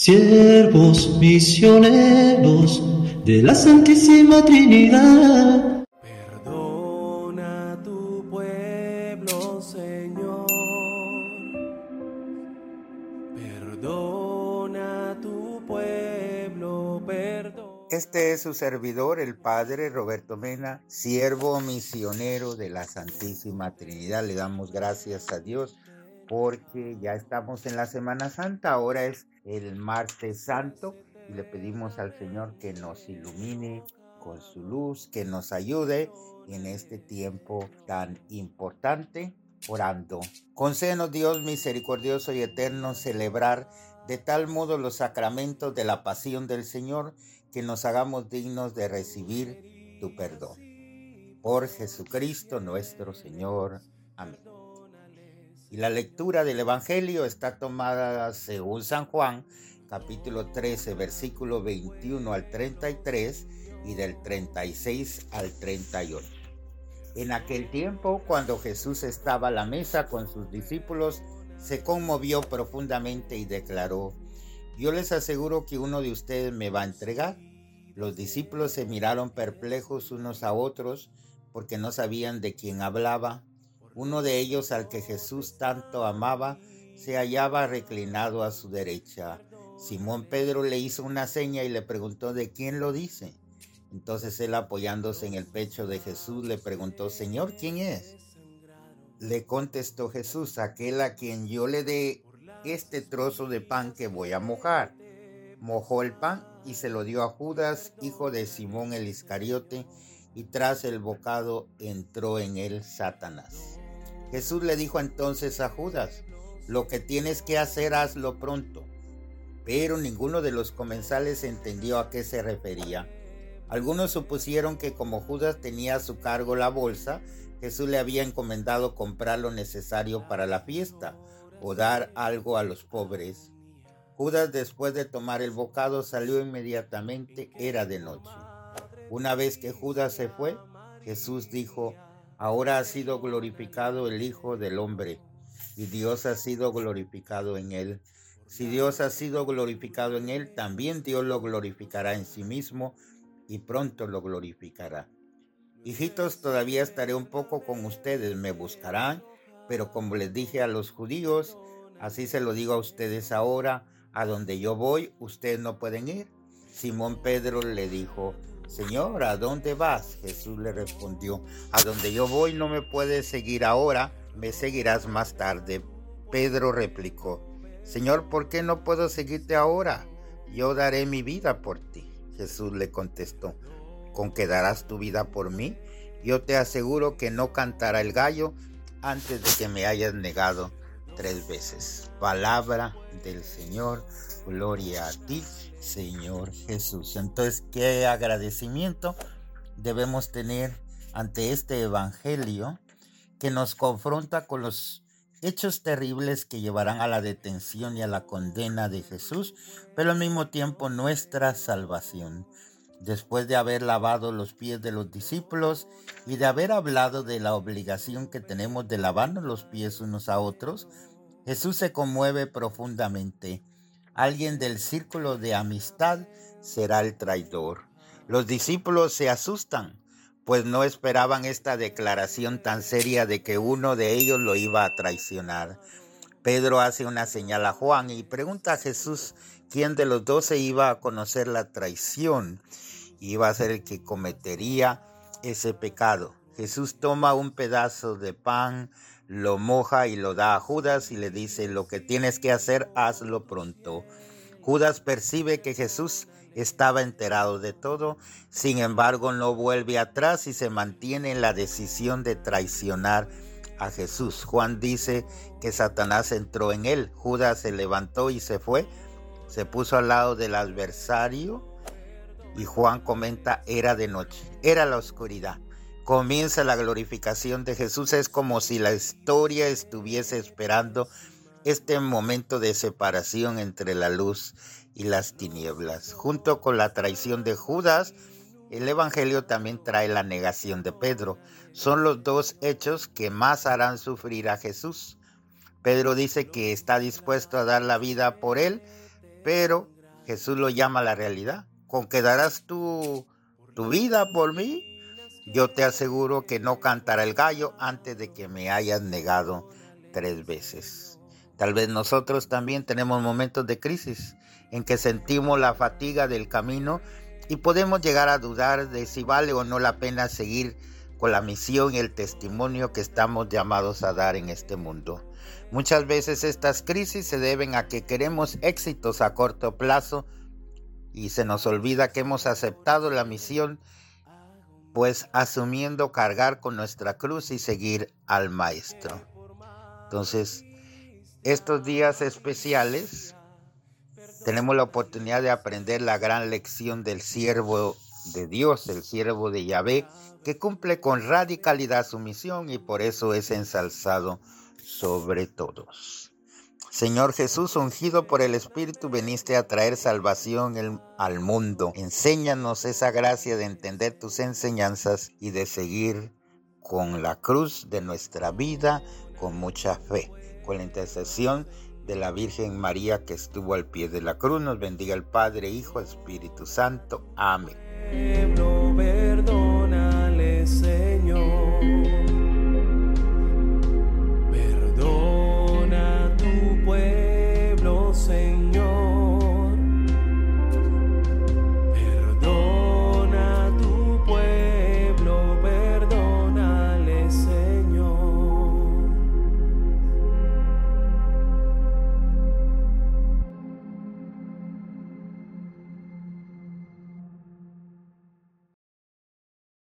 siervos misioneros de la Santísima Trinidad. Perdona a tu pueblo, Señor. Perdona a tu pueblo, perdona. Este es su servidor, el Padre Roberto Mena, siervo misionero de la Santísima Trinidad. Le damos gracias a Dios porque ya estamos en la Semana Santa, ahora es el martes santo y le pedimos al Señor que nos ilumine con su luz, que nos ayude en este tiempo tan importante, orando. Concédenos Dios misericordioso y eterno celebrar de tal modo los sacramentos de la pasión del Señor que nos hagamos dignos de recibir tu perdón. Por Jesucristo nuestro Señor. Amén. Y la lectura del Evangelio está tomada según San Juan, capítulo 13, versículo 21 al 33 y del 36 al 38. En aquel tiempo, cuando Jesús estaba a la mesa con sus discípulos, se conmovió profundamente y declaró, yo les aseguro que uno de ustedes me va a entregar. Los discípulos se miraron perplejos unos a otros porque no sabían de quién hablaba. Uno de ellos, al que Jesús tanto amaba, se hallaba reclinado a su derecha. Simón Pedro le hizo una seña y le preguntó de quién lo dice. Entonces él apoyándose en el pecho de Jesús le preguntó, Señor, ¿quién es? Le contestó Jesús, aquel a quien yo le dé este trozo de pan que voy a mojar. Mojó el pan y se lo dio a Judas, hijo de Simón el Iscariote, y tras el bocado entró en él Satanás. Jesús le dijo entonces a Judas, lo que tienes que hacer hazlo pronto. Pero ninguno de los comensales entendió a qué se refería. Algunos supusieron que como Judas tenía a su cargo la bolsa, Jesús le había encomendado comprar lo necesario para la fiesta o dar algo a los pobres. Judas después de tomar el bocado salió inmediatamente, era de noche. Una vez que Judas se fue, Jesús dijo, Ahora ha sido glorificado el Hijo del Hombre y Dios ha sido glorificado en él. Si Dios ha sido glorificado en él, también Dios lo glorificará en sí mismo y pronto lo glorificará. Hijitos, todavía estaré un poco con ustedes, me buscarán, pero como les dije a los judíos, así se lo digo a ustedes ahora, a donde yo voy, ustedes no pueden ir. Simón Pedro le dijo, Señor, ¿a dónde vas? Jesús le respondió, a donde yo voy no me puedes seguir ahora, me seguirás más tarde. Pedro replicó, Señor, ¿por qué no puedo seguirte ahora? Yo daré mi vida por ti. Jesús le contestó, ¿con qué darás tu vida por mí? Yo te aseguro que no cantará el gallo antes de que me hayas negado tres veces. Palabra del Señor, gloria a ti. Señor Jesús. Entonces, qué agradecimiento debemos tener ante este Evangelio que nos confronta con los hechos terribles que llevarán a la detención y a la condena de Jesús, pero al mismo tiempo nuestra salvación. Después de haber lavado los pies de los discípulos y de haber hablado de la obligación que tenemos de lavarnos los pies unos a otros, Jesús se conmueve profundamente alguien del círculo de amistad será el traidor. Los discípulos se asustan, pues no esperaban esta declaración tan seria de que uno de ellos lo iba a traicionar. Pedro hace una señal a Juan y pregunta a Jesús quién de los dos se iba a conocer la traición. Iba a ser el que cometería ese pecado. Jesús toma un pedazo de pan, lo moja y lo da a Judas y le dice, lo que tienes que hacer, hazlo pronto. Judas percibe que Jesús estaba enterado de todo, sin embargo no vuelve atrás y se mantiene en la decisión de traicionar a Jesús. Juan dice que Satanás entró en él, Judas se levantó y se fue, se puso al lado del adversario y Juan comenta era de noche, era la oscuridad comienza la glorificación de Jesús. Es como si la historia estuviese esperando este momento de separación entre la luz y las tinieblas. Junto con la traición de Judas, el Evangelio también trae la negación de Pedro. Son los dos hechos que más harán sufrir a Jesús. Pedro dice que está dispuesto a dar la vida por él, pero Jesús lo llama la realidad. ¿Con que darás tu, tu vida por mí? Yo te aseguro que no cantará el gallo antes de que me hayas negado tres veces. Tal vez nosotros también tenemos momentos de crisis en que sentimos la fatiga del camino y podemos llegar a dudar de si vale o no la pena seguir con la misión y el testimonio que estamos llamados a dar en este mundo. Muchas veces estas crisis se deben a que queremos éxitos a corto plazo y se nos olvida que hemos aceptado la misión, pues asumiendo cargar con nuestra cruz y seguir al Maestro. Entonces, estos días especiales tenemos la oportunidad de aprender la gran lección del siervo de Dios, el siervo de Yahvé, que cumple con radicalidad su misión y por eso es ensalzado sobre todos. Señor Jesús, ungido por el Espíritu, veniste a traer salvación al mundo. Enséñanos esa gracia de entender tus enseñanzas y de seguir con la cruz de nuestra vida con mucha fe, con la intercesión de la Virgen María que estuvo al pie de la cruz. Nos bendiga el Padre, Hijo, Espíritu Santo. Amén. Perdónale, Señor.